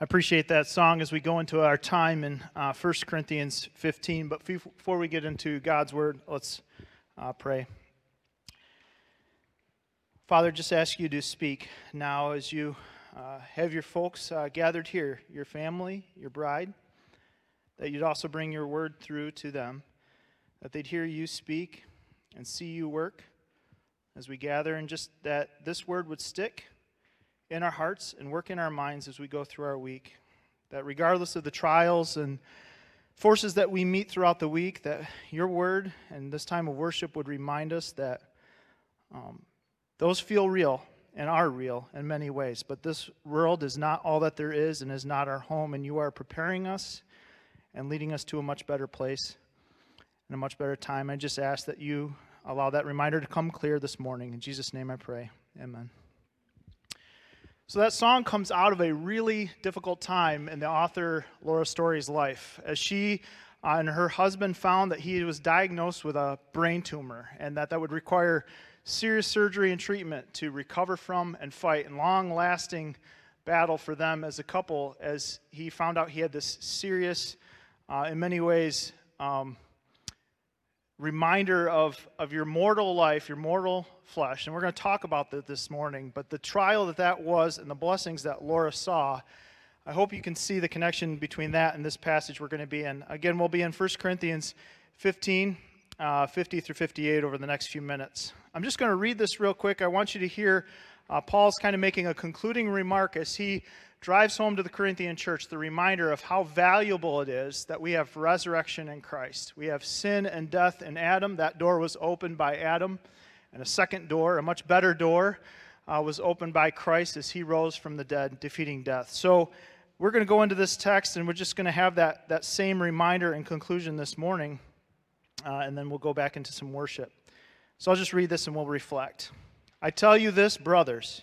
I appreciate that song as we go into our time in uh, 1 Corinthians 15. But before we get into God's word, let's uh, pray. Father, just ask you to speak now as you uh, have your folks uh, gathered here, your family, your bride, that you'd also bring your word through to them, that they'd hear you speak and see you work as we gather, and just that this word would stick in our hearts and work in our minds as we go through our week. That regardless of the trials and forces that we meet throughout the week, that your word and this time of worship would remind us that um, those feel real and are real in many ways. But this world is not all that there is and is not our home, and you are preparing us and leading us to a much better place and a much better time. I just ask that you allow that reminder to come clear this morning. In Jesus' name I pray. Amen. So that song comes out of a really difficult time in the author Laura Story's life, as she uh, and her husband found that he was diagnosed with a brain tumor, and that that would require serious surgery and treatment to recover from and fight, and long-lasting battle for them as a couple, as he found out he had this serious, uh, in many ways. Um, reminder of, of your mortal life, your mortal flesh. And we're going to talk about that this morning. But the trial that that was and the blessings that Laura saw, I hope you can see the connection between that and this passage we're going to be in. Again, we'll be in 1 Corinthians 15, uh, 50 through 58 over the next few minutes. I'm just going to read this real quick. I want you to hear uh, Paul's kind of making a concluding remark as he drives home to the Corinthian church the reminder of how valuable it is that we have resurrection in Christ. We have sin and death in Adam. That door was opened by Adam. And a second door, a much better door, uh, was opened by Christ as he rose from the dead, defeating death. So we're going to go into this text and we're just going to have that, that same reminder and conclusion this morning. Uh, and then we'll go back into some worship. So I'll just read this and we'll reflect. I tell you this, brothers.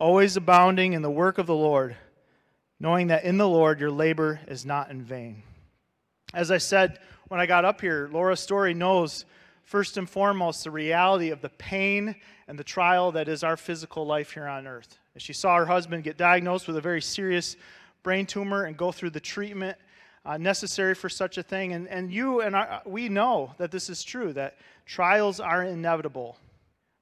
always abounding in the work of the Lord, knowing that in the Lord your labor is not in vain. As I said when I got up here, Laura Story knows first and foremost the reality of the pain and the trial that is our physical life here on earth. As she saw her husband get diagnosed with a very serious brain tumor and go through the treatment uh, necessary for such a thing. And, and you and I, we know that this is true, that trials are inevitable.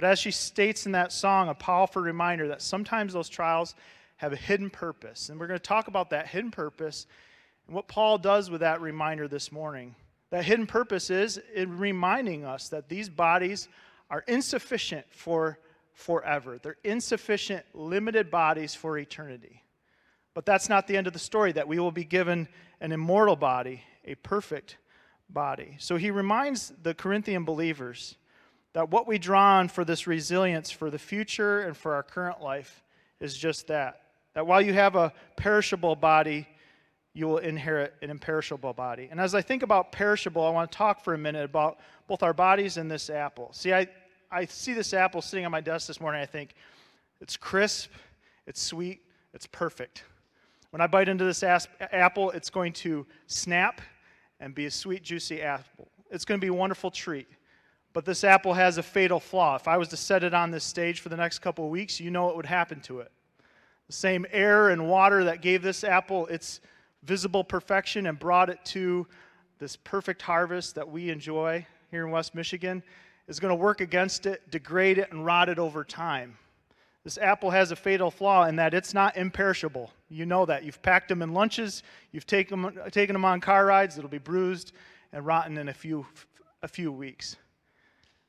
But as she states in that song, a powerful reminder that sometimes those trials have a hidden purpose. And we're going to talk about that hidden purpose and what Paul does with that reminder this morning. That hidden purpose is in reminding us that these bodies are insufficient for forever. They're insufficient, limited bodies for eternity. But that's not the end of the story, that we will be given an immortal body, a perfect body. So he reminds the Corinthian believers that what we draw on for this resilience for the future and for our current life is just that. That while you have a perishable body, you will inherit an imperishable body. And as I think about perishable, I want to talk for a minute about both our bodies and this apple. See, I, I see this apple sitting on my desk this morning. I think it's crisp, it's sweet, it's perfect. When I bite into this apple, it's going to snap and be a sweet, juicy apple. It's going to be a wonderful treat. But this apple has a fatal flaw. If I was to set it on this stage for the next couple of weeks, you know what would happen to it. The same air and water that gave this apple its visible perfection and brought it to this perfect harvest that we enjoy here in West Michigan is going to work against it, degrade it, and rot it over time. This apple has a fatal flaw in that it's not imperishable. You know that. You've packed them in lunches, you've taken them, taken them on car rides, it'll be bruised and rotten in a few, a few weeks.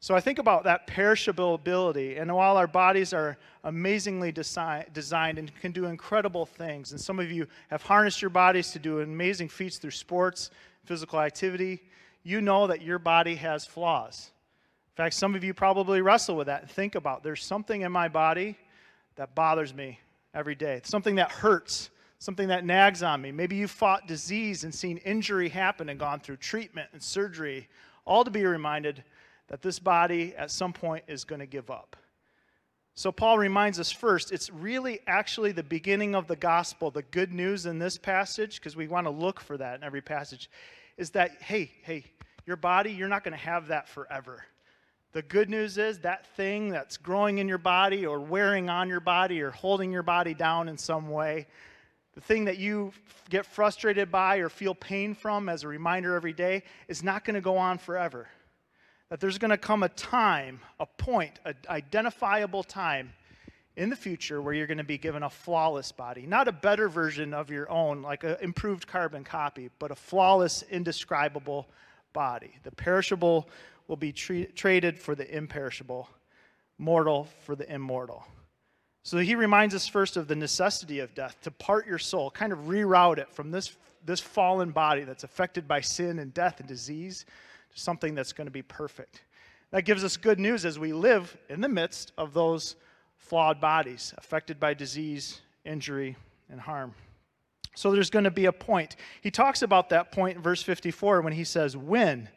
So I think about that perishability, and while our bodies are amazingly desi- designed and can do incredible things, and some of you have harnessed your bodies to do amazing feats through sports, physical activity, you know that your body has flaws. In fact, some of you probably wrestle with that and think about there's something in my body that bothers me every day, something that hurts, something that nags on me. Maybe you fought disease and seen injury happen and gone through treatment and surgery, all to be reminded that this body at some point is going to give up. So, Paul reminds us first, it's really actually the beginning of the gospel. The good news in this passage, because we want to look for that in every passage, is that, hey, hey, your body, you're not going to have that forever. The good news is that thing that's growing in your body or wearing on your body or holding your body down in some way, the thing that you get frustrated by or feel pain from as a reminder every day, is not going to go on forever that there's going to come a time, a point, an identifiable time in the future where you're going to be given a flawless body. Not a better version of your own, like an improved carbon copy, but a flawless, indescribable body. The perishable will be tre- traded for the imperishable, mortal for the immortal. So he reminds us first of the necessity of death to part your soul, kind of reroute it from this, this fallen body that's affected by sin and death and disease something that's going to be perfect. That gives us good news as we live in the midst of those flawed bodies affected by disease, injury, and harm. So there's going to be a point. He talks about that point in verse 54 when he says, When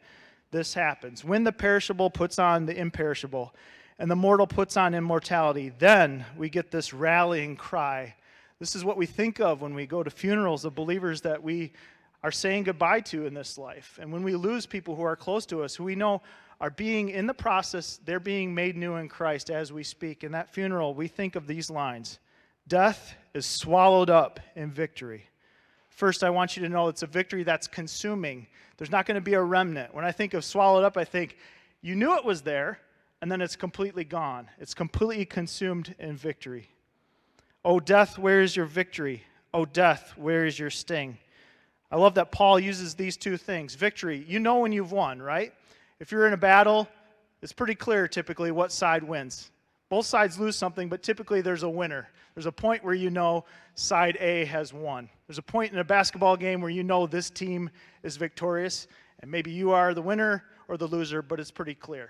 this happens, when the perishable puts on the imperishable, and the mortal puts on immortality, then we get this rallying cry. This is what we think of when we go to funerals of believers that we are saying goodbye to in this life. And when we lose people who are close to us, who we know are being in the process, they're being made new in Christ as we speak. In that funeral, we think of these lines Death is swallowed up in victory. First, I want you to know it's a victory that's consuming. There's not going to be a remnant. When I think of swallowed up, I think you knew it was there, and then it's completely gone. It's completely consumed in victory. Oh, death, where is your victory? Oh, death, where is your sting? I love that Paul uses these two things. Victory, you know when you've won, right? If you're in a battle, it's pretty clear typically what side wins. Both sides lose something, but typically there's a winner. There's a point where you know side A has won. There's a point in a basketball game where you know this team is victorious, and maybe you are the winner or the loser, but it's pretty clear.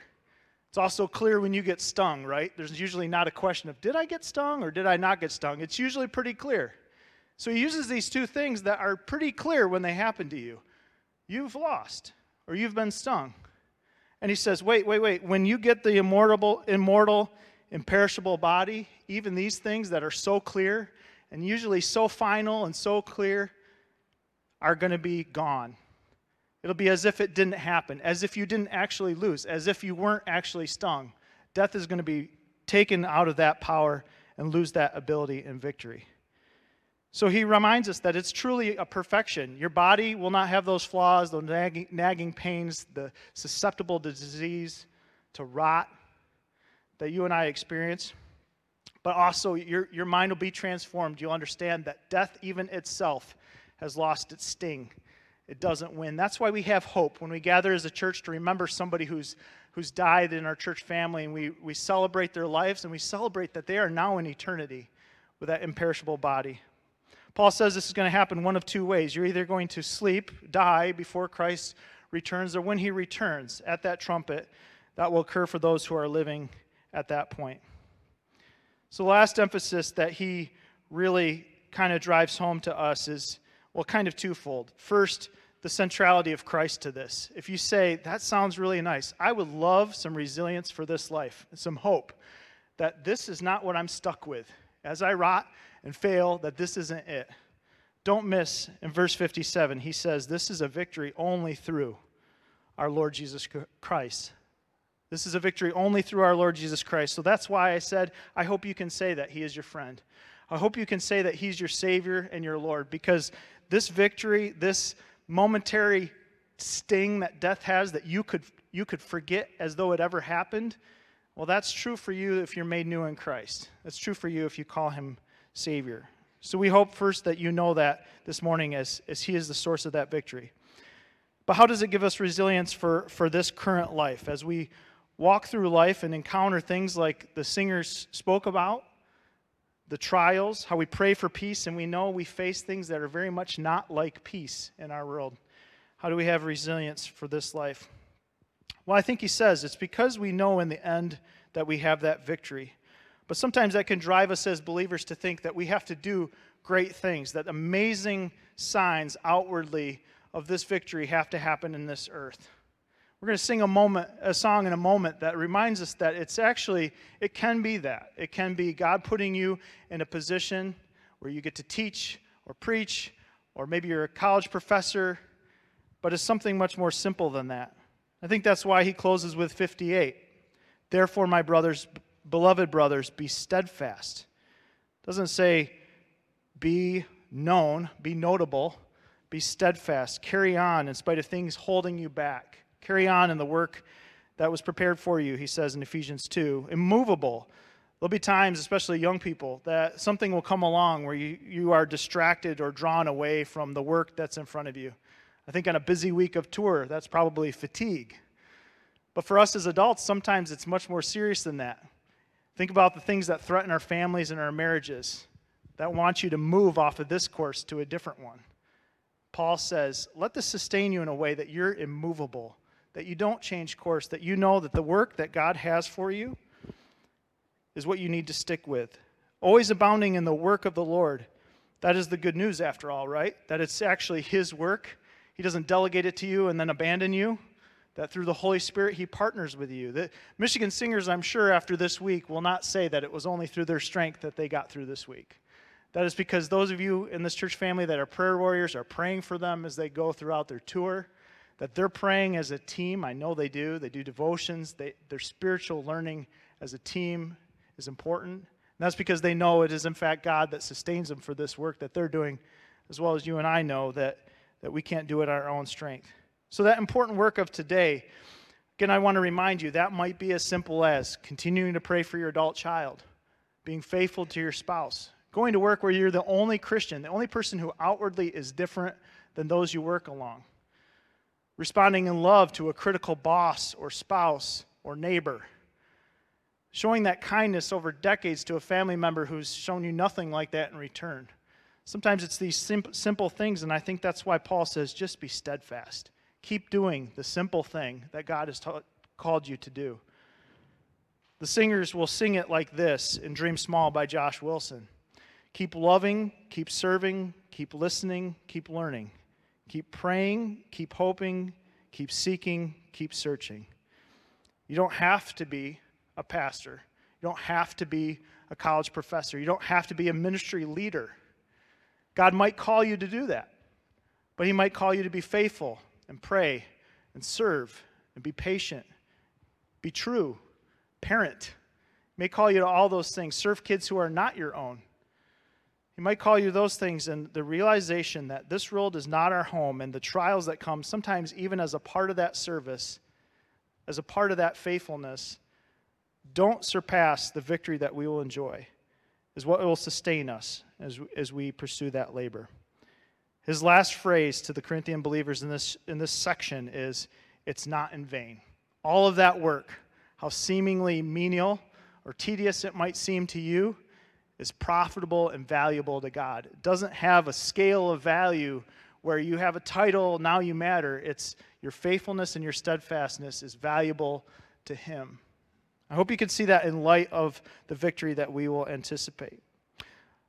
It's also clear when you get stung, right? There's usually not a question of, did I get stung or did I not get stung? It's usually pretty clear. So he uses these two things that are pretty clear when they happen to you. You've lost, or you've been stung. And he says, wait, wait, wait. When you get the immortal, immortal, imperishable body, even these things that are so clear and usually so final and so clear are going to be gone. It'll be as if it didn't happen, as if you didn't actually lose, as if you weren't actually stung. Death is going to be taken out of that power and lose that ability and victory. So he reminds us that it's truly a perfection. Your body will not have those flaws, those nagging, nagging pains, the susceptible to disease, to rot that you and I experience. But also, your, your mind will be transformed. You'll understand that death, even itself, has lost its sting. It doesn't win. That's why we have hope when we gather as a church to remember somebody who's, who's died in our church family and we, we celebrate their lives and we celebrate that they are now in eternity with that imperishable body. Paul says this is going to happen one of two ways. You're either going to sleep, die before Christ returns, or when he returns at that trumpet, that will occur for those who are living at that point. So, the last emphasis that he really kind of drives home to us is, well, kind of twofold. First, the centrality of Christ to this. If you say, that sounds really nice, I would love some resilience for this life, some hope that this is not what I'm stuck with. As I rot, and fail, that this isn't it. Don't miss in verse 57, he says, This is a victory only through our Lord Jesus Christ. This is a victory only through our Lord Jesus Christ. So that's why I said, I hope you can say that He is your friend. I hope you can say that He's your Savior and your Lord because this victory, this momentary sting that death has that you could, you could forget as though it ever happened, well, that's true for you if you're made new in Christ. That's true for you if you call Him Savior. So we hope first that you know that this morning as, as He is the source of that victory. But how does it give us resilience for, for this current life? As we walk through life and encounter things like the singers spoke about, the trials, how we pray for peace, and we know we face things that are very much not like peace in our world. How do we have resilience for this life? Well, I think he says it's because we know in the end that we have that victory. But sometimes that can drive us as believers to think that we have to do great things, that amazing signs outwardly of this victory have to happen in this earth. We're going to sing a moment a song in a moment that reminds us that it's actually it can be that. It can be God putting you in a position where you get to teach or preach or maybe you're a college professor, but it's something much more simple than that. I think that's why he closes with 58. Therefore, my brothers, beloved brothers, be steadfast. It doesn't say be known, be notable, be steadfast, carry on in spite of things holding you back. Carry on in the work that was prepared for you, he says in Ephesians 2. Immovable. There'll be times, especially young people, that something will come along where you, you are distracted or drawn away from the work that's in front of you. I think on a busy week of tour, that's probably fatigue. But for us as adults, sometimes it's much more serious than that. Think about the things that threaten our families and our marriages that want you to move off of this course to a different one. Paul says, let this sustain you in a way that you're immovable that you don't change course, that you know that the work that God has for you is what you need to stick with. Always abounding in the work of the Lord. That is the good news, after all, right? That it's actually His work. He doesn't delegate it to you and then abandon you. That through the Holy Spirit, He partners with you. The Michigan singers, I'm sure, after this week, will not say that it was only through their strength that they got through this week. That is because those of you in this church family that are prayer warriors are praying for them as they go throughout their tour that they're praying as a team. I know they do. They do devotions. They, their spiritual learning as a team is important. And that's because they know it is, in fact, God that sustains them for this work that they're doing, as well as you and I know that, that we can't do it on our own strength. So, that important work of today, again, I want to remind you that might be as simple as continuing to pray for your adult child, being faithful to your spouse, going to work where you're the only Christian, the only person who outwardly is different than those you work along responding in love to a critical boss or spouse or neighbor, showing that kindness over decades to a family member who's shown you nothing like that in return. Sometimes it's these simple things, and I think that's why Paul says just be steadfast. Keep doing the simple thing that God has ta- called you to do. The singers will sing it like this in Dream Small by Josh Wilson Keep loving, keep serving, keep listening, keep learning. Keep praying, keep hoping, keep seeking, keep searching. You don't have to be a pastor. You don't have to be a college professor. You don't have to be a ministry leader. God might call you to do that, but He might call you to be faithful and pray and serve and be patient, be true, parent. He may call you to all those things. Serve kids who are not your own. He might call you those things, and the realization that this world is not our home and the trials that come, sometimes even as a part of that service, as a part of that faithfulness, don't surpass the victory that we will enjoy, is what will sustain us as, as we pursue that labor. His last phrase to the Corinthian believers in this, in this section is, It's not in vain. All of that work, how seemingly menial or tedious it might seem to you, is profitable and valuable to God. It doesn't have a scale of value where you have a title, now you matter. It's your faithfulness and your steadfastness is valuable to Him. I hope you can see that in light of the victory that we will anticipate.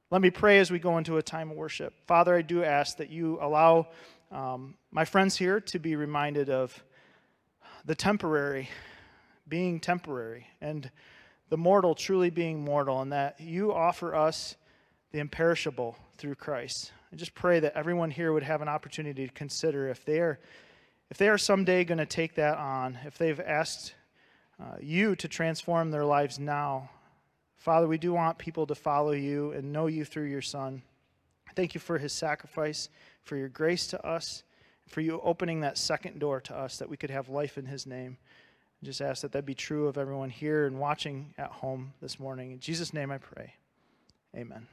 Let me pray as we go into a time of worship. Father, I do ask that you allow um, my friends here to be reminded of the temporary, being temporary, and the mortal truly being mortal, and that you offer us the imperishable through Christ. I just pray that everyone here would have an opportunity to consider if they are, if they are someday going to take that on, if they've asked uh, you to transform their lives now. Father, we do want people to follow you and know you through your Son. Thank you for his sacrifice, for your grace to us, for you opening that second door to us that we could have life in his name. I just ask that that be true of everyone here and watching at home this morning. In Jesus' name I pray. Amen.